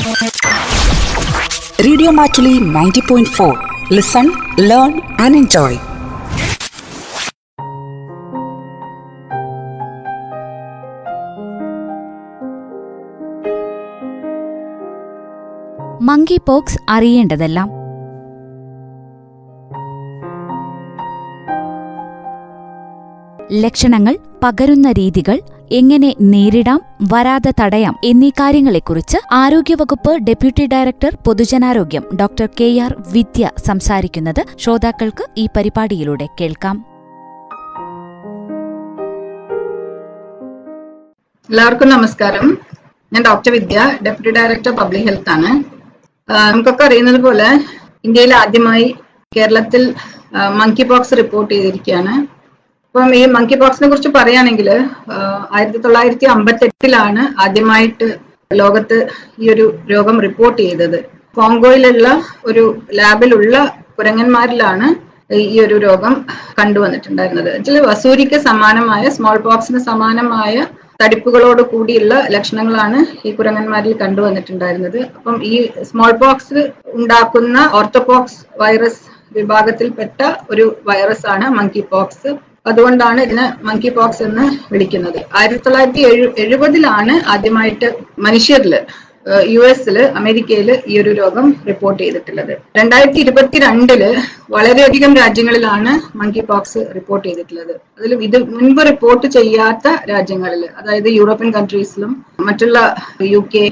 Radio point 90.4. Listen, learn, and enjoy. Monkeypox അറിയേണ്ടതെല്ലാം ലക്ഷണങ്ങൾ പകരുന്ന രീതികൾ എങ്ങനെ നേരിടാം വരാതെ തടയാം എന്നീ കാര്യങ്ങളെക്കുറിച്ച് ആരോഗ്യവകുപ്പ് ഡെപ്യൂട്ടി ഡയറക്ടർ പൊതുജനാരോഗ്യം ഡോക്ടർ കെ ആർ വിദ്യ സംസാരിക്കുന്നത് ശ്രോതാക്കൾക്ക് ഈ പരിപാടിയിലൂടെ കേൾക്കാം. എല്ലാവർക്കും നമസ്കാരം. ഞാൻ doctor Vidya deputy director public health ആണ്. നമുക്കൊക്കെ അറിയുന്നത് പോലെ ഇന്ത്യയിൽ ആദ്യമായി കേരളത്തിൽ മങ്കി പോക്സ് റിപ്പോർട്ട് ചെയ്തിരിക്കുകയാണ്. അപ്പം ഈ മങ്കി പോക്സിനെ കുറിച്ച് പറയുകയാണെങ്കിൽ ആയിരത്തി തൊള്ളായിരത്തി അമ്പത്തി എട്ടിലാണ് ആദ്യമായിട്ട് ലോകത്ത് ഈ ഒരു രോഗം റിപ്പോർട്ട് ചെയ്തത്. കോങ്കോയിലുള്ള ഒരു ലാബിലുള്ള കുരങ്ങന്മാരിലാണ് ഈ ഒരു രോഗം കണ്ടുവന്നിട്ടുണ്ടായിരുന്നത്. ആക്ച്വലി വസൂരിക്ക് സമാനമായ സ്മോൾ പോക്സിന് സമാനമായ തടിപ്പുകളോട് കൂടിയുള്ള ലക്ഷണങ്ങളാണ് ഈ കുരങ്ങന്മാരിൽ കണ്ടുവന്നിട്ടുണ്ടായിരുന്നത്. അപ്പം ഈ സ്മോൾ പോക്സ് ഉണ്ടാക്കുന്ന ഓർത്തോപോക്സ് വൈറസ് വിഭാഗത്തിൽപ്പെട്ട ഒരു വൈറസ് ആണ് മങ്കി പോക്സ് അതുകൊണ്ടാണ് ഇതിനെ മങ്കി പോക്സ് എന്ന് വിളിക്കുന്നത്. ആയിരത്തി തൊള്ളായിരത്തി എഴു എഴുപതിലാണ് ആദ്യമായിട്ട് മനുഷ്യരിൽ യു എസിൽ അമേരിക്കയിൽ ഈ ഒരു രോഗം റിപ്പോർട്ട് ചെയ്തിട്ടുള്ളത്. രണ്ടായിരത്തി ഇരുപത്തിരണ്ടിൽ വളരെയധികം രാജ്യങ്ങളിലാണ് മങ്കി പോക്സ് റിപ്പോർട്ട് ചെയ്തിട്ടുള്ളത്. അതിൽ ഇത് മുൻപ് റിപ്പോർട്ട് ചെയ്യാത്ത രാജ്യങ്ങളിൽ അതായത് യൂറോപ്യൻ കൺട്രീസിലും മറ്റുള്ള യു കെ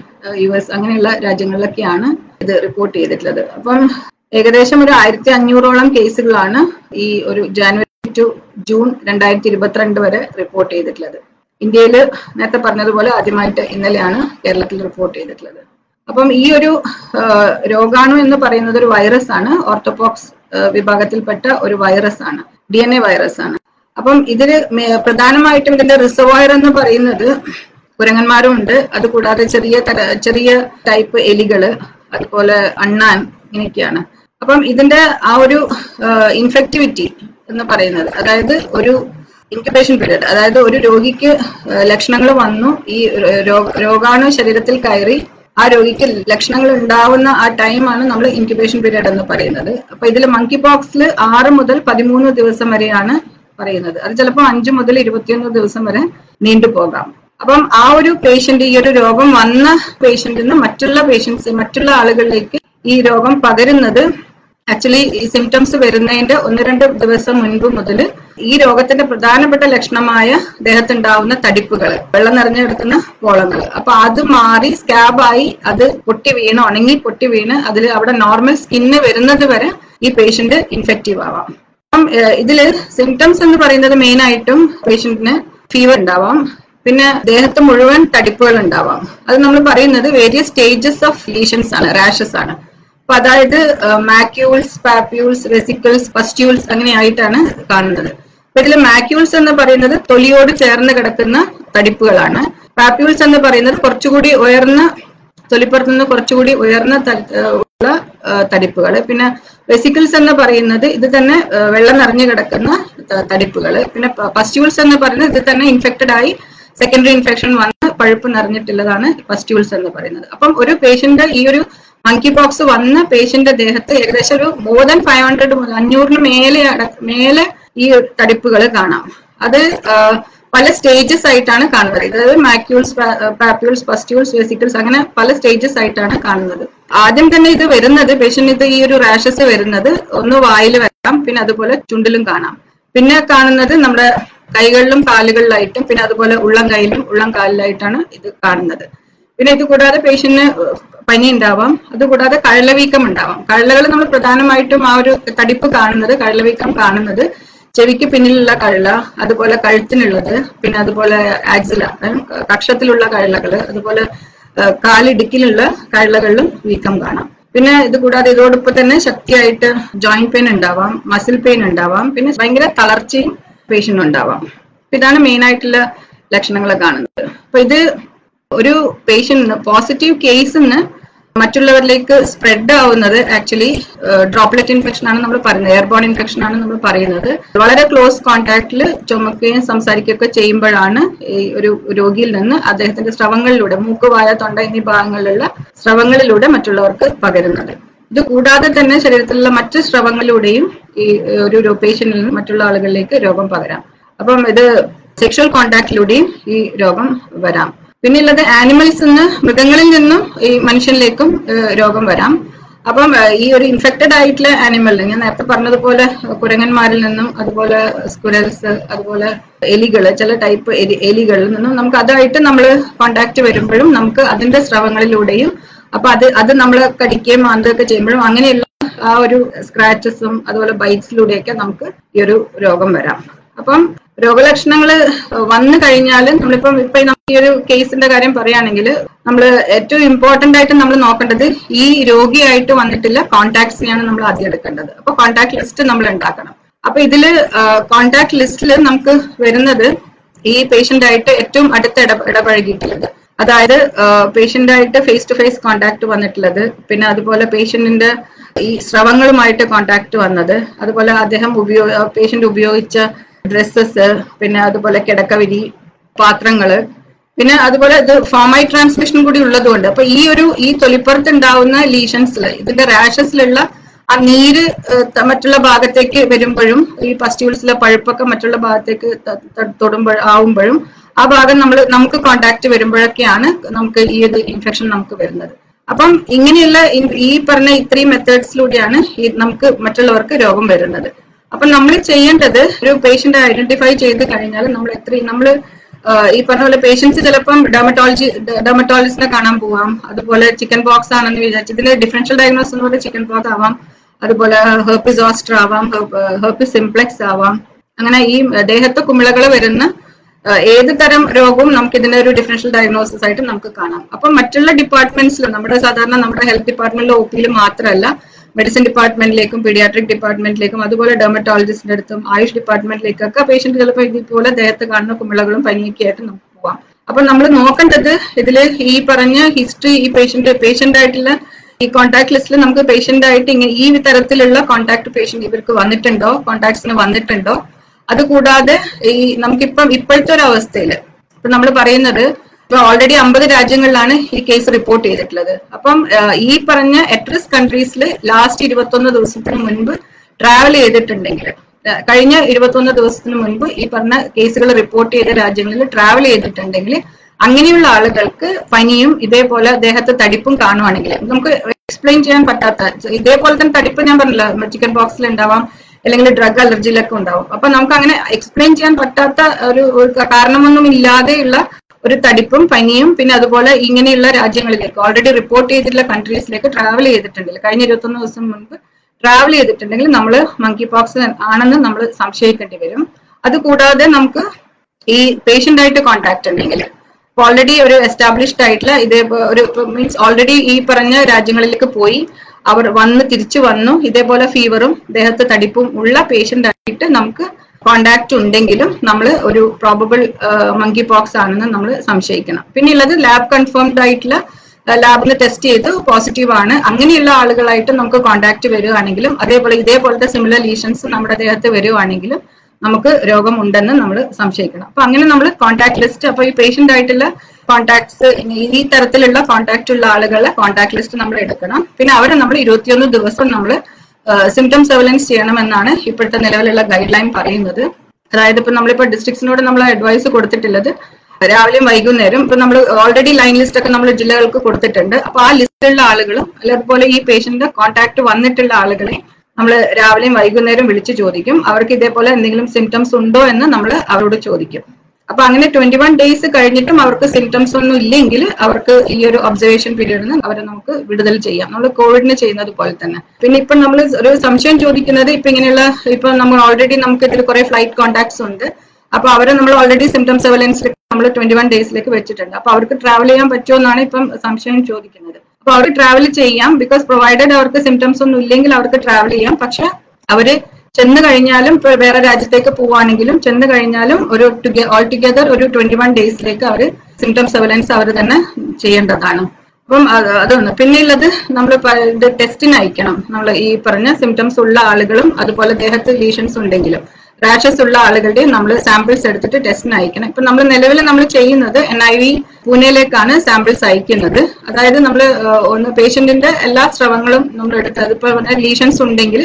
യു എസ് അങ്ങനെയുള്ള രാജ്യങ്ങളിലൊക്കെയാണ് ഇത് റിപ്പോർട്ട് ചെയ്തിട്ടുള്ളത്. അപ്പം ഏകദേശം ഒരു ആയിരത്തി അഞ്ഞൂറോളം കേസുകളാണ് ഈ ഒരു ജാനുവരി ടു ജൂൺ രണ്ടായിരത്തി ഇരുപത്തിരണ്ട് വരെ റിപ്പോർട്ട് ചെയ്തിട്ടുള്ളത്. ഇന്ത്യയിൽ നേരത്തെ പറഞ്ഞതുപോലെ ആദ്യമായിട്ട് ഇന്നലെയാണ് കേരളത്തിൽ റിപ്പോർട്ട് ചെയ്തിട്ടുള്ളത്. അപ്പം ഈ ഒരു രോഗാണു എന്ന് പറയുന്നത് ഒരു വൈറസ് ആണ്. ഓർത്തോപോക്സ് വിഭാഗത്തിൽപ്പെട്ട ഒരു വൈറസ് ആണ്. ഡി എൻ എ വൈറസ് ആണ്. അപ്പം ഇതിൽ പ്രധാനമായിട്ടും ഇതിന്റെ റിസർവോയർ എന്ന് പറയുന്നത് കുരങ്ങന്മാരും ഉണ്ട്. അതുകൂടാതെ ചെറിയ തര ചെറിയ ടൈപ്പ് എലികൾ അതുപോലെ അണ്ണാൻ ഇങ്ങനെയൊക്കെയാണ്. അപ്പം ഇതിന്റെ ആ ഒരു ഇൻഫെക്ടിവിറ്റി എന്ന് പറയുന്നത്. അതായത് ഒരു ഇൻക്യുബേഷൻ പീരീഡ് അതായത് ഒരു രോഗിക്ക് ലക്ഷണങ്ങൾ വന്നു. ഈ രോഗാണു ശരീരത്തിൽ കയറി ആ രോഗിക്ക് ലക്ഷണങ്ങൾ ഉണ്ടാവുന്ന ആ ടൈമാണ് നമ്മൾ ഇൻക്യുബേഷൻ പീരീഡ് എന്ന് പറയുന്നത്. അപ്പൊ ഇതിൽ മങ്കി ബോക്സിൽ ആറ് മുതൽ പതിമൂന്ന് ദിവസം വരെയാണ് പറയുന്നത്. അത് ചിലപ്പോൾ അഞ്ച് മുതൽ ഇരുപത്തിയൊന്ന് ദിവസം വരെ നീണ്ടുപോകാം അപ്പം ആ ഒരു പേഷ്യന്റ് ഈ ഒരു രോഗം വന്ന പേഷ്യന്റിന് മറ്റുള്ള പേഷ്യൻസ് മറ്റുള്ള ആളുകളിലേക്ക് ഈ രോഗം പകരുന്നത് ആക്ച്വലി ഈ സിംറ്റംസ് വരുന്നതിന്റെ ഒന്ന് രണ്ട് ദിവസം മുൻപ് മുതൽ ഈ രോഗത്തിന്റെ പ്രധാനപ്പെട്ട ലക്ഷണമായ ദേഹത്തുണ്ടാവുന്ന തടിപ്പുകൾ വെള്ളം നിറഞ്ഞെടുക്കുന്ന പോളങ്ങൾ അപ്പൊ അത് മാറി സ്കാബായി അത് പൊട്ടി വീണ് ഉണങ്ങി പൊട്ടി വീണ് അതിൽ അവിടെ നോർമൽ സ്കിന്ന് വരുന്നത് വരെ ഈ പേഷ്യന്റ് ഇൻഫെക്റ്റീവ് ആവാം. അപ്പം ഇതിൽ സിംറ്റംസ് എന്ന് പറയുന്നത് മെയിൻ ആയിട്ടും പേഷ്യന്റിന് ഫീവർ ഉണ്ടാവാം. പിന്നെ ദേഹത്ത് മുഴുവൻ തടിപ്പുകൾ ഉണ്ടാവാം. അത് നമ്മൾ പറയുന്നത് വേരിയസ് സ്റ്റേജസ് ഓഫ് ലീഷൻസ് ആണ് റാഷസ് ആണ്. അപ്പൊ അതായത് മാക്യൂൾസ് പാപ്യൂൾസ് പസ്റ്റ്യൂൾസ് അങ്ങനെ ആയിട്ടാണ് കാണുന്നത്. അപ്പൊ ഇതിൽ മാക്യൂൾസ് എന്ന് പറയുന്നത് തൊലിയോട് ചേർന്ന് കിടക്കുന്ന തടിപ്പുകളാണ്. പാപ്യൂൾസ് എന്ന് പറയുന്നത് കുറച്ചുകൂടി ഉയർന്ന തൊലിപ്പുറത്ത് നിന്ന് കുറച്ചുകൂടി ഉയർന്ന ഉള്ള തടിപ്പുകൾ. പിന്നെ വെസിക്കിൾസ് എന്ന് പറയുന്നത് ഇത് തന്നെ വെള്ളം നിറഞ്ഞു കിടക്കുന്ന തടിപ്പുകൾ. പിന്നെ പസ്റ്റ്യൂൾസ് എന്ന് പറയുന്നത് ഇത് തന്നെ ഇൻഫെക്റ്റഡ് ആയി സെക്കൻഡറി ഇൻഫെക്ഷൻ വന്ന് പഴുപ്പ് നിറഞ്ഞിട്ടുള്ളതാണ് പസ്റ്റ്യൂൾസ് എന്ന് പറയുന്നത്. അപ്പം ഒരു പേഷ്യന്റ് ഈ ഒരു മങ്കി പോക്സ് വന്ന പേഷ്യന്റ് ദേഹത്ത് ഏകദേശം ഒരു മോർ ദാൻ ഫൈവ് ഹൺഡ്രഡ് മുതൽ അഞ്ഞൂറിന് മേലെ മേലെ ഈ തടിപ്പുകൾ കാണാം. അത് പല സ്റ്റേജസ് ആയിട്ടാണ് കാണുന്നത്. അതായത് മാക്യൂൾസ് പാപ്യൂൾസ് പസ്റ്റ്യൂൾസ് വെസിക്കിൾസ് അങ്ങനെ പല സ്റ്റേജസ് ആയിട്ടാണ് കാണുന്നത്. ആദ്യം തന്നെ ഇത് വരുന്നത് പേഷ്യന്റ് ഇത് ഈ ഒരു റാഷസ് വരുന്നത് ഒന്ന് വായിൽ വരാം പിന്നെ അതുപോലെ ചുണ്ടിലും കാണാം. പിന്നെ കാണുന്നത് നമ്മുടെ കൈകളിലും കാലുകളിലായിട്ടും പിന്നെ അതുപോലെ ഉള്ളം കൈയിലും ഉള്ളം കാലിലായിട്ടാണ് ഇത് കാണുന്നത്. പിന്നെ ഇത് കൂടാതെ പേഷ്യന്റിന് പനി ഉണ്ടാവാം അതുകൂടാതെ കഴലവീക്കം ഉണ്ടാവാം. കഴലകൾ നമ്മൾ പ്രധാനമായിട്ടും ആ ഒരു കടിപ്പ് കാണുന്നത് കഴലവീക്കം കാണുന്നത് ചെവിക്ക് പിന്നിലുള്ള കഴല അതുപോലെ കഴുത്തിനുള്ളത് പിന്നെ അതുപോലെ ആക്സില കക്ഷത്തിലുള്ള കഴലകൾ അതുപോലെ കാലിടുക്കിലുള്ള കഴലകളിലും വീക്കം കാണാം. പിന്നെ ഇത് കൂടാതെ ഇതോടൊപ്പം തന്നെ ശക്തിയായിട്ട് ജോയിന്റ് പെയിൻ ഉണ്ടാവാം മസിൽ പെയിൻ ഉണ്ടാവാം പിന്നെ ഭയങ്കര തളർച്ചയും പേഷ്യന്റ് ഉണ്ടാവാം. ഇതാണ് മെയിൻ ആയിട്ടുള്ള ലക്ഷണങ്ങൾ കാണുന്നത്. അപ്പൊ ഇത് ഒരു പേഷ്യന്റിന് പോസിറ്റീവ് കേസിന് മറ്റുള്ളവരിലേക്ക് സ്പ്രെഡ് ആവുന്നത് ആക്ച്വലി ഡ്രോപ്ലെറ്റ് ഇൻഫെക്ഷൻ ആണ് നമ്മൾ പറയുന്നത്. എയർബോൺ ഇൻഫെക്ഷൻ ആണ് നമ്മൾ പറയുന്നത്. വളരെ ക്ലോസ് കോൺടാക്റ്റിൽ ചുമക്കുകയും സംസാരിക്കുകയൊക്കെ ചെയ്യുമ്പോഴാണ് ഈ ഒരു രോഗിയിൽ നിന്ന് അദ്ദേഹത്തിന്റെ സ്രവങ്ങളിലൂടെ മൂക്ക് വായ തൊണ്ട എന്നീ ഭാഗങ്ങളിലുള്ള സ്രവങ്ങളിലൂടെ മറ്റുള്ളവർക്ക് പകരുന്നത്. ഇത് കൂടാതെ തന്നെ ശരീരത്തിലുള്ള മറ്റ് സ്രവങ്ങളിലൂടെയും ഈ ഒരു പേഷ്യന്റിൽ നിന്ന് മറ്റുള്ള ആളുകളിലേക്ക് രോഗം പകരാം. അപ്പം ഇത് സെക്ഷൽ കോണ്ടാക്റ്റിലൂടെയും ഈ രോഗം വരാം. പിന്നെയുള്ളത് ആനിമൽസ് നിന്ന് മൃഗങ്ങളിൽ നിന്നും ഈ മനുഷ്യനിലേക്കും രോഗം വരാം. അപ്പം ഈ ഒരു ഇൻഫെക്റ്റഡ് ആയിട്ടുള്ള ആനിമൽ ഞാൻ നേരത്തെ പറഞ്ഞതുപോലെ കുരങ്ങന്മാരിൽ നിന്നും അതുപോലെ സ്കുരൽസ് അതുപോലെ എലികൾ ചില ടൈപ്പ് എലി എലികളിൽ നിന്നും നമുക്ക് അതായിട്ട് നമ്മൾ കോണ്ടാക്ട് വരുമ്പോഴും നമുക്ക് അതിന്റെ സ്രവങ്ങളിലൂടെയും അപ്പൊ അത് അത് നമ്മൾ കടിക്കുകയും മാന്തുകയൊക്കെ ചെയ്യുമ്പോഴും അങ്ങനെയുള്ള ആ ഒരു സ്ക്രാച്ചസും അതുപോലെ ബൈറ്റ്സിലൂടെയൊക്കെ നമുക്ക് ഈ ഒരു രോഗം വരാം. അപ്പം രോഗലക്ഷണങ്ങൾ വന്നു കഴിഞ്ഞാൽ നമ്മളിപ്പം ഇപ്പൊ ഈ ഒരു കേസിന്റെ കാര്യം പറയുകയാണെങ്കിൽ നമ്മൾ ഏറ്റവും ഇമ്പോർട്ടന്റ് ആയിട്ട് നമ്മൾ നോക്കേണ്ടത് ഈ രോഗിയായിട്ട് വന്നിട്ടില്ല കോൺടാക്ട്സിനെയാണ് നമ്മൾ ആദ്യം എടുക്കേണ്ടത്. അപ്പൊ കോൺടാക്ട് ലിസ്റ്റ് നമ്മൾ ഉണ്ടാക്കണം. അപ്പൊ ഇതിൽ കോൺടാക്ട് ലിസ്റ്റിൽ നമുക്ക് വരുന്നത് ഈ പേഷ്യന്റ് ആയിട്ട് ഏറ്റവും അടുത്ത് ഇട ഇടപഴകിയിട്ടുള്ളത്. അതായത് പേഷ്യന്റ് ആയിട്ട് ഫേസ് ടു ഫേസ് കോണ്ടാക്ട് വന്നിട്ടുള്ളത് പിന്നെ അതുപോലെ പേഷ്യന്റിന്റെ ഈ സ്രവങ്ങളുമായിട്ട് കോണ്ടാക്ട് വന്നത് അതുപോലെ അദ്ദേഹം ഉപയോഗ പേഷ്യന്റ് ഉപയോഗിച്ച ഡ്രസ്സസ് പിന്നെ അതുപോലെ കിടക്കവിരി പാത്രങ്ങൾ. പിന്നെ അതുപോലെ ഇത് ഫോമായി ട്രാൻസ്മിഷൻ കൂടി ഉള്ളതുകൊണ്ട്. അപ്പൊ ഈ ഒരു ഈ തൊലിപ്പുറത്ത് ഉണ്ടാവുന്ന ലീഷൻസിൽ ഇതിന്റെ റാഷസിലുള്ള ആ നീര് മറ്റുള്ള ഭാഗത്തേക്ക് വരുമ്പോഴും ഈ പസ്റ്റ്യൂൾസിലെ പഴുപ്പൊക്കെ മറ്റുള്ള ഭാഗത്തേക്ക് തൊടുമ്പോൾ ആവുമ്പോഴും ആ ഭാഗം നമ്മൾ നമുക്ക് കോണ്ടാക്ട് വരുമ്പോഴൊക്കെയാണ് നമുക്ക് ഈ ഒരു ഇൻഫെക്ഷൻ നമുക്ക് വരുന്നത്. അപ്പം ഇങ്ങനെയുള്ള ഈ പറഞ്ഞ ഇത്രയും മെത്തേഡ്സിലൂടെയാണ് നമുക്ക് മറ്റുള്ളവർക്ക് രോഗം വരുന്നത്. അപ്പൊ നമ്മൾ ചെയ്യേണ്ടത് ഒരു പേഷ്യന്റ് ഐഡന്റിഫൈ ചെയ്ത് കഴിഞ്ഞാൽ നമ്മൾ എത്ര നമ്മൾ ഈ പറഞ്ഞ പോലെ പേഷ്യൻസ് ചിലപ്പം ഡെർമറ്റോളജി ഡെർമറ്റോളജിസ്റ്റിനെ കാണാൻ പോവാം. അതുപോലെ ചിക്കൻ ബോക്സ് ആണെന്ന് വിചാരിച്ചു ഇതിൽ ഡിഫറൻഷ്യൽ ഡയഗ്നോസ് എന്ന് പറഞ്ഞാൽ ചിക്കൻ ബോക്സ് ആവാം. അതുപോലെ ഹെർപ്പിസ് ഓസ്റ്റർ ആവാം ഹെർപ്പിസ് സിംപ്ലെക്സ് ആവാം. അങ്ങനെ ഈ ദേഹത്ത് കുമിളകൾ വരുന്ന ഏത് തരം രോഗവും നമുക്ക് ഇതിന്റെ ഒരു ഡിഫറൻഷ്യൽ ഡയഗ്നോസിസ് ആയിട്ട് നമുക്ക് കാണാം. അപ്പം മറ്റുള്ള ഡിപ്പാർട്ട്മെന്റ്സിൽ നമ്മുടെ സാധാരണ നമ്മുടെ ഹെൽത്ത് ഡിപ്പാർട്ട്മെന്റിലെ ഒ പിയിൽ മാത്രമല്ല മെഡിസിൻ ഡിപ്പാർട്ട്മെന്റിലേക്കും പീഡിയാട്രിക് ഡിപ്പാർട്ട്മെന്റിലേക്കും അതുപോലെ ഡെർമറ്റോളജിസ്റ്റിന്റെ അടുത്തും ആയുഷ് ഡിപ്പാർട്ട്മെന്റിലേക്കൊക്കെ പേഷ്യന്റ് ചിലപ്പോൾ ഇതുപോലെ ദേഹത്ത് കാണുന്ന കുമിളകളും പനിയൊക്കെ ആയിട്ട് നമുക്ക് പോവാം. അപ്പൊ നമ്മൾ നോക്കേണ്ടത് ഇതിൽ ഈ പറഞ്ഞ ഹിസ്റ്ററി ഈ പേഷ്യന്റ് പേഷ്യന്റ് ആയിട്ടുള്ള ഈ കോൺടാക്ട് ലിസ്റ്റിൽ നമുക്ക് പേഷ്യന്റ് ആയിട്ട് ഇങ്ങനെ ഈ തരത്തിലുള്ള കോൺടാക്ട് പേഷ്യന്റ് ഇവർക്ക് വന്നിട്ടുണ്ടോ കോൺടാക്ട്സിന് വന്നിട്ടുണ്ടോ? അതുകൂടാതെ ഈ നമുക്കിപ്പം ഇപ്പോഴത്തെ ഒരു അവസ്ഥയിൽ ഇപ്പൊ നമ്മൾ പറയുന്നത് ഇപ്പൊ ഓൾറെഡി അമ്പത് രാജ്യങ്ങളിലാണ് ഈ കേസ് റിപ്പോർട്ട് ചെയ്തിട്ടുള്ളത്. അപ്പം ഈ പറഞ്ഞ എട്രസ് കൺട്രീസിൽ ലാസ്റ്റ് ഇരുപത്തൊന്ന് ദിവസത്തിന് മുൻപ് ട്രാവൽ ചെയ്തിട്ടുണ്ടെങ്കിൽ കഴിഞ്ഞ ഇരുപത്തൊന്ന് ദിവസത്തിന് മുൻപ് ഈ പറഞ്ഞ കേസുകൾ റിപ്പോർട്ട് ചെയ്ത രാജ്യങ്ങളിൽ ട്രാവൽ ചെയ്തിട്ടുണ്ടെങ്കിൽ അങ്ങനെയുള്ള ആളുകൾക്ക് പനിയും ഇതേപോലെ ദേഹത്ത് തടിപ്പും കാണുവാണെങ്കിൽ നമുക്ക് എക്സ്പ്ലെയിൻ ചെയ്യാൻ പറ്റാത്ത ഇതേപോലെ തന്നെ തടിപ്പ് ഞാൻ പറഞ്ഞില്ല ചിക്കൻ ബോക്സിൽ ഉണ്ടാവാം അല്ലെങ്കിൽ ഡ്രഗ് അലർജിയിലൊക്കെ ഉണ്ടാവും. അപ്പൊ നമുക്ക് അങ്ങനെ എക്സ്പ്ലെയിൻ ചെയ്യാൻ പറ്റാത്ത ഒരു കാരണമൊന്നും ഇല്ലാതെയുള്ള ഒരു തടിപ്പും പനിയും പിന്നെ അതുപോലെ ഇങ്ങനെയുള്ള രാജ്യങ്ങളിലേക്ക് ഓൾറെഡി റിപ്പോർട്ട് ചെയ്തിട്ടുള്ള കൺട്രീസിലേക്ക് ട്രാവൽ ചെയ്തിട്ടുണ്ടെങ്കിൽ കഴിഞ്ഞ ഇരുപത്തൊന്ന് ദിവസം മുൻപ് ട്രാവൽ ചെയ്തിട്ടുണ്ടെങ്കിൽ നമ്മൾ മങ്കി പോക്സ് ആണെന്ന് നമ്മൾ സംശയിക്കേണ്ടി വരും. അതുകൂടാതെ നമുക്ക് ഈ പേഷ്യന്റ് ആയിട്ട് കോൺടാക്ട് ഉണ്ടെങ്കിൽ ഓൾറെഡി ഒരു എസ്റ്റാബ്ലിഷ്ഡ് ആയിട്ടുള്ള ഇതേ ഒരു മീൻസ് ഓൾറെഡി ഈ പറഞ്ഞ രാജ്യങ്ങളിലേക്ക് പോയി അവർ വന്ന് തിരിച്ചു വന്നു ഇതേപോലെ ഫീവറും ദേഹത്ത് തടിപ്പും ഉള്ള പേഷ്യന്റ് ആയിട്ട് നമുക്ക് കോണ്ടാക്ട് ഉണ്ടെങ്കിലും നമ്മൾ ഒരു പ്രോബബിൾ മങ്കി പോക്സ് ആണെന്ന് നമ്മൾ സംശയിക്കണം. പിന്നെ ഉള്ളത് ലാബ് കൺഫേംഡ് ആയിട്ടുള്ള ലാബിൽ ടെസ്റ്റ് ചെയ്ത് പോസിറ്റീവ് ആണ്. അങ്ങനെയുള്ള ആളുകളായിട്ട് നമുക്ക് കോണ്ടാക്ട് വരികയാണെങ്കിലും അതേപോലെ ഇതേപോലത്തെ സിമിലർ ലീഷൻസ് നമ്മുടെ ദേഹത്ത് വരികയാണെങ്കിലും നമുക്ക് രോഗം ഉണ്ടെന്ന് നമ്മൾ സംശയിക്കണം. അപ്പൊ അങ്ങനെ നമ്മൾ കോൺടാക്ട് ലിസ്റ്റ് അപ്പൊ ഈ പേഷ്യന്റ് ആയിട്ടുള്ള കോണ്ടാക്ട്സ് ഈ തരത്തിലുള്ള കോൺടാക്ട് ഉള്ള ആളുകളെ കോൺടാക്ട് ലിസ്റ്റ് നമ്മൾ എടുക്കണം. പിന്നെ അവരെ നമ്മൾ ഇരുപത്തിയൊന്ന് ദിവസം നമ്മൾ സിംറ്റം സർവലൻസ് ചെയ്യണമെന്നാണ് ഇപ്പോഴത്തെ നിലവിലുള്ള ഗൈഡ് ലൈൻ പറയുന്നത്. അതായത് ഇപ്പൊ നമ്മളിപ്പോ ഡിസ്ട്രിക്ട്സിനോട് നമ്മൾ അഡ്വൈസ് കൊടുത്തിട്ടുള്ളത് രാവിലെയും വൈകുന്നേരം ഇപ്പൊ നമ്മൾ ഓൾറെഡി ലൈൻ ലിസ്റ്റ് ഒക്കെ നമ്മൾ ജില്ലകൾക്ക് കൊടുത്തിട്ടുണ്ട്. അപ്പൊ ആ ലിസ്റ്റിലുള്ള ആളുകളും അതുപോലെ ഈ പേഷ്യന്റ് കോൺടാക്ട് വന്നിട്ടുള്ള ആളുകളെ നമ്മൾ രാവിലെയും വൈകുന്നേരം വിളിച്ച് ചോദിക്കും. അവർക്ക് ഇതേപോലെ എന്തെങ്കിലും സിംറ്റംസ് ഉണ്ടോ എന്ന് നമ്മൾ അവരോട് ചോദിക്കും. അപ്പൊ അങ്ങനെ ട്വന്റി വൺ ഡേയ്സ് കഴിഞ്ഞിട്ടും അവർക്ക് സിംറ്റംസ് ഒന്നും ഇല്ലെങ്കിൽ അവർക്ക് ഈ ഒരു ഒബ്സർവേഷൻ പീരീഡിൽ നിന്ന് അവരെ നമുക്ക് വിടുതൽ ചെയ്യാം. നമ്മൾ കോവിഡിന് ചെയ്യുന്നത് പോലെ തന്നെ. പിന്നെ ഇപ്പൊ നമ്മൾ ഒരു സംശയം ചോദിക്കുന്നത് ഇപ്പൊ ഇങ്ങനെയുള്ള ഇപ്പൊ നമ്മൾ ഓൾറെഡി നമുക്ക് ഇതിൽ കുറെ ഫ്ലൈറ്റ് കോൺടാക്ട്സ് ഉണ്ട്. അപ്പൊ അവരെ നമ്മൾ ഓൾറെഡി സിംറ്റം സർവലൻസിൽ നമ്മൾ ട്വന്റി വൺ ഡേയ്സിലേക്ക് വെച്ചിട്ടുണ്ട്. അപ്പൊ അവർക്ക് ട്രാവൽ ചെയ്യാൻ പറ്റുമോ എന്നാണ് ഇപ്പം സംശയം ചോദിക്കുന്നത്. അപ്പൊ അവർ ട്രാവൽ ചെയ്യാം ബിക്കോസ് പ്രൊവൈഡഡ് അവർക്ക് സിംറ്റംസ് ഒന്നും ഇല്ലെങ്കിൽ അവർക്ക് ട്രാവൽ ചെയ്യാം. പക്ഷെ അവർ ചെന്ന് കഴിഞ്ഞാലും വേറെ രാജ്യത്തേക്ക് പോവുകയാണെങ്കിലും ചെന്ന് കഴിഞ്ഞാലും ഒരു ഓൾ ടുഗെദർ ഒരു ട്വന്റി വൺ ഡേയ്സിലേക്ക് അവർ സിംറ്റം സർവലൻസ് അവർ തന്നെ ചെയ്യേണ്ടതാണ്. അപ്പം അത് അതൊന്ന് പിന്നെ ഉള്ളത് നമ്മൾ ഇത് ടെസ്റ്റിന് അയക്കണം. നമ്മൾ ഈ പറഞ്ഞ സിംറ്റംസ് ഉള്ള ആളുകളും അതുപോലെ ദേഹത്ത് ലീഷൻസ് ഉണ്ടെങ്കിലും റാഷസ് ഉള്ള ആളുകളുടെ നമ്മൾ സാമ്പിൾസ് എടുത്തിട്ട് ടെസ്റ്റിന് അയക്കണം. ഇപ്പൊ നമ്മൾ നിലവിൽ നമ്മൾ ചെയ്യുന്നത് എൻ ഐ വി പൂനെയിലേക്കാണ് സാമ്പിൾസ് അയക്കുന്നത്. അതായത് നമ്മൾ ഒന്ന് പേഷ്യന്റിന്റെ എല്ലാ സ്രവങ്ങളും നമ്മൾ എടുത്ത് അതിപ്പോ ലീഷൻസ് ഉണ്ടെങ്കിൽ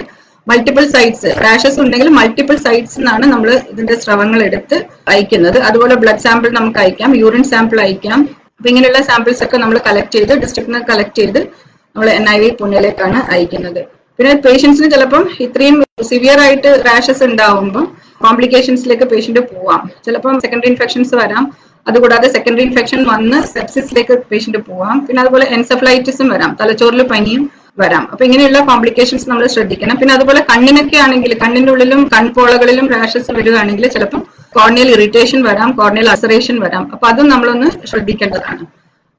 മൾട്ടിപ്പിൾ സൈറ്റ്സ് റാഷസ് ഉണ്ടെങ്കിൽ മൾട്ടിപ്പിൾ സൈറ്റ്സ് എന്നാണ് നമ്മൾ ഇതിന്റെ സ്രവങ്ങൾ എടുത്ത് അയക്കുന്നത്. അതുപോലെ ബ്ലഡ് സാമ്പിൾ നമുക്ക് അയക്കാം യൂറിൻ സാമ്പിൾ അയക്കാം. അപ്പൊ ഇങ്ങനെയുള്ള സാമ്പിൾസ് ഒക്കെ നമ്മൾ കളക്ട് ചെയ്ത് ഡിസ്ട്രിക്ട് നിന്ന് കളക്ട് ചെയ്ത് നമ്മൾ എൻ ഐ വി പുണ്യയിലേക്കാണ് അയക്കുന്നത്. പിന്നെ പേഷ്യൻസിന് ചിലപ്പം ഇത്രയും സിവിയർ ആയിട്ട് റാഷസ് ഉണ്ടാവുമ്പോൾ കോംപ്ലിക്കേഷൻസിലേക്ക് പേഷ്യന്റ് പോവാം. ചിലപ്പം സെക്കൻഡറി ഇൻഫെക്ഷൻസ് വരാം. അതുകൂടാതെ സെക്കൻഡറി ഇൻഫെക്ഷൻ വന്ന് സെപ്സിസിലേക്ക് പേഷ്യന്റ് പോവാം. പിന്നെ അതുപോലെ എൻസെഫലൈറ്റിസും വരാം. തലച്ചോറിൽ പനിയും വരാം. അപ്പൊ ഇങ്ങനെയുള്ള കോംപ്ലിക്കേഷൻസ് നമ്മൾ ശ്രദ്ധിക്കണം. പിന്നെ അതുപോലെ കണ്ണിനൊക്കെ ആണെങ്കിൽ കണ്ണിന്റെ ഉള്ളിലും കൺപോളകളിലും റാഷസ് വരികയാണെങ്കിൽ ചിലപ്പം കോർണിയൽ ഇറിറ്റേഷൻ വരാം കോർണിയൽ അസറേഷൻ വരാം. അപ്പൊ അതും നമ്മളൊന്ന് ശ്രദ്ധിക്കേണ്ടതാണ്.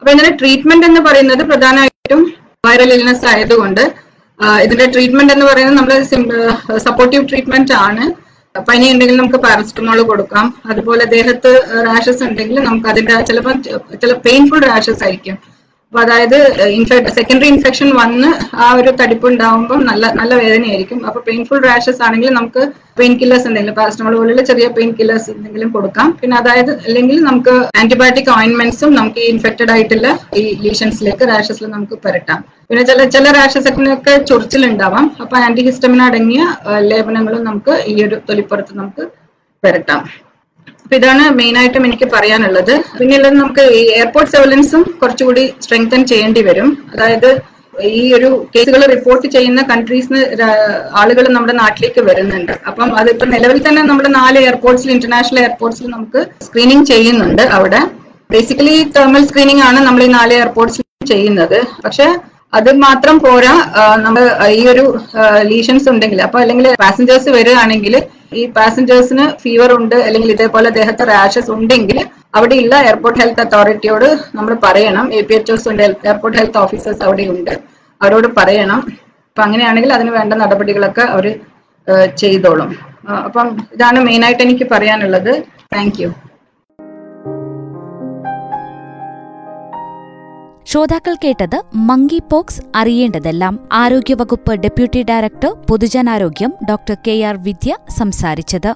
അപ്പൊ ഇതിന്റെ ട്രീറ്റ്മെന്റ് എന്ന് പറയുന്നത് പ്രധാനമായിട്ടും വൈറൽ ഇൽനെസ് ആയതുകൊണ്ട് ഇതിന്റെ ട്രീറ്റ്മെന്റ് എന്ന് പറയുന്നത് നമ്മൾ സപ്പോർട്ടീവ് ട്രീറ്റ്മെന്റ് ആണ്. പനി ഉണ്ടെങ്കിൽ നമുക്ക് പാരസെറ്റമോൾ കൊടുക്കാം. അതുപോലെ ദേഹത്ത് റാഷസ് ഉണ്ടെങ്കിൽ നമുക്ക് അതിന്റെ ചിലപ്പോൾ ചില പെയിൻഫുൾ റാഷസ് ആയിരിക്കും. അപ്പൊ അതായത് സെക്കൻഡറി ഇൻഫെക്ഷൻ വന്ന് ആ ഒരു തടിപ്പ് ഉണ്ടാവുമ്പോൾ നല്ല നല്ല വേദനയായിരിക്കും. അപ്പൊ പെയിൻഫുൾ റാഷസ് ആണെങ്കിൽ നമുക്ക് പെയിൻ കില്ലേഴ്സ് എന്തെങ്കിലും പാരസ്റ്റമോൾ പോലുള്ള ചെറിയ പെയിൻ കില്ലേഴ്സ് എന്തെങ്കിലും കൊടുക്കാം. പിന്നെ അതായത് അല്ലെങ്കിൽ നമുക്ക് ആന്റിബയോട്ടിക് ഓയിൻമെന്റ്സും നമുക്ക് ഈ ഇൻഫെക്റ്റഡ് ആയിട്ടുള്ള ഈ ലീഷൻസിലേക്ക് റാഷസിൽ നമുക്ക് പുരട്ടാം. പിന്നെ ചില ചില റാഷസൊക്കെ ചൊറിച്ചിലുണ്ടാവാം. അപ്പൊ ആന്റിഹിസ്റ്റമിനടങ്ങിയ ലേപനങ്ങളും നമുക്ക് ഈ ഒരു തൊലിപ്പുറത്ത് നമുക്ക് പുരട്ടാം. അപ്പൊ ഇതാണ് മെയിൻ ആയിട്ടും എനിക്ക് പറയാനുള്ളത്. പിന്നെയുള്ളത് നമുക്ക് ഈ എയർപോർട്ട് സർവലൻസും കുറച്ചുകൂടി സ്ട്രെങ്തൻ ചെയ്യേണ്ടി വരും. അതായത് ഈ ഒരു കേസുകൾ റിപ്പോർട്ട് ചെയ്യുന്ന കൺട്രീസിന് ആളുകൾ നമ്മുടെ നാട്ടിലേക്ക് വരുന്നുണ്ട്. അപ്പം അതിപ്പോ നിലവിൽ തന്നെ നമ്മുടെ നാല് എയർപോർട്ട്സിൽ ഇന്റർനാഷണൽ എയർപോർട്ട്സിൽ നമുക്ക് സ്ക്രീനിങ് ചെയ്യുന്നുണ്ട് അവിടെ. ബേസിക്കലി തെർമൽ സ്ക്രീനിങ് ആണ് നമ്മൾ ഈ നാല് എയർപോർട്ട്സിൽ ചെയ്യുന്നത്. പക്ഷെ അത് മാത്രം പോരാ നമ്മൾ ഈ ഒരു ലീഷൻസ് ഉണ്ടെങ്കിൽ അപ്പൊ അല്ലെങ്കിൽ പാസഞ്ചേഴ്സ് വരികയാണെങ്കിൽ ഈ പാസഞ്ചേഴ്സിന് ഫീവർ ഉണ്ട് അല്ലെങ്കിൽ ഇതേപോലെ ദേഹത്ത് റാഷസ് ഉണ്ടെങ്കിൽ അവിടെയുള്ള എയർപോർട്ട് ഹെൽത്ത് അതോറിറ്റിയോട് നമ്മൾ പറയണം. എ പി എച്ച് ഉണ്ട് എയർപോർട്ട് ഹെൽത്ത് ഓഫീസേഴ്സ് അവിടെ ഉണ്ട് അവരോട് പറയണം. അപ്പൊ അങ്ങനെയാണെങ്കിൽ അതിന് വേണ്ട നടപടികളൊക്കെ അവർ ചെയ്തോളും. അപ്പം ഇതാണ് മെയിൻ ആയിട്ട് എനിക്ക് പറയാനുള്ളത്. താങ്ക് ശ്രോതാക്കൾ കേട്ടത് മങ്കി പോക്സ് അറിയേണ്ടതെല്ലാം. ആരോഗ്യവകുപ്പ് ഡെപ്യൂട്ടി ഡയറക്ടർ പൊതുജനാരോഗ്യം ഡോക്ടർ കെ ആർ വിദ്യ സംസാരിച്ചത്.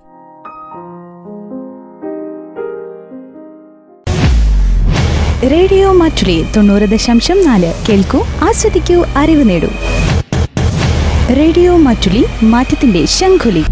റേഡിയോ മാറ്റുലി തൊണ്ണൂറ് ദശാംശം നാല് കേൾക്കൂ ആസ്വദിക്കൂ അറിവ് നേടൂ. റേഡിയോ മാറ്റുലി മാറ്റത്തിന്റെ ശംഖുലി.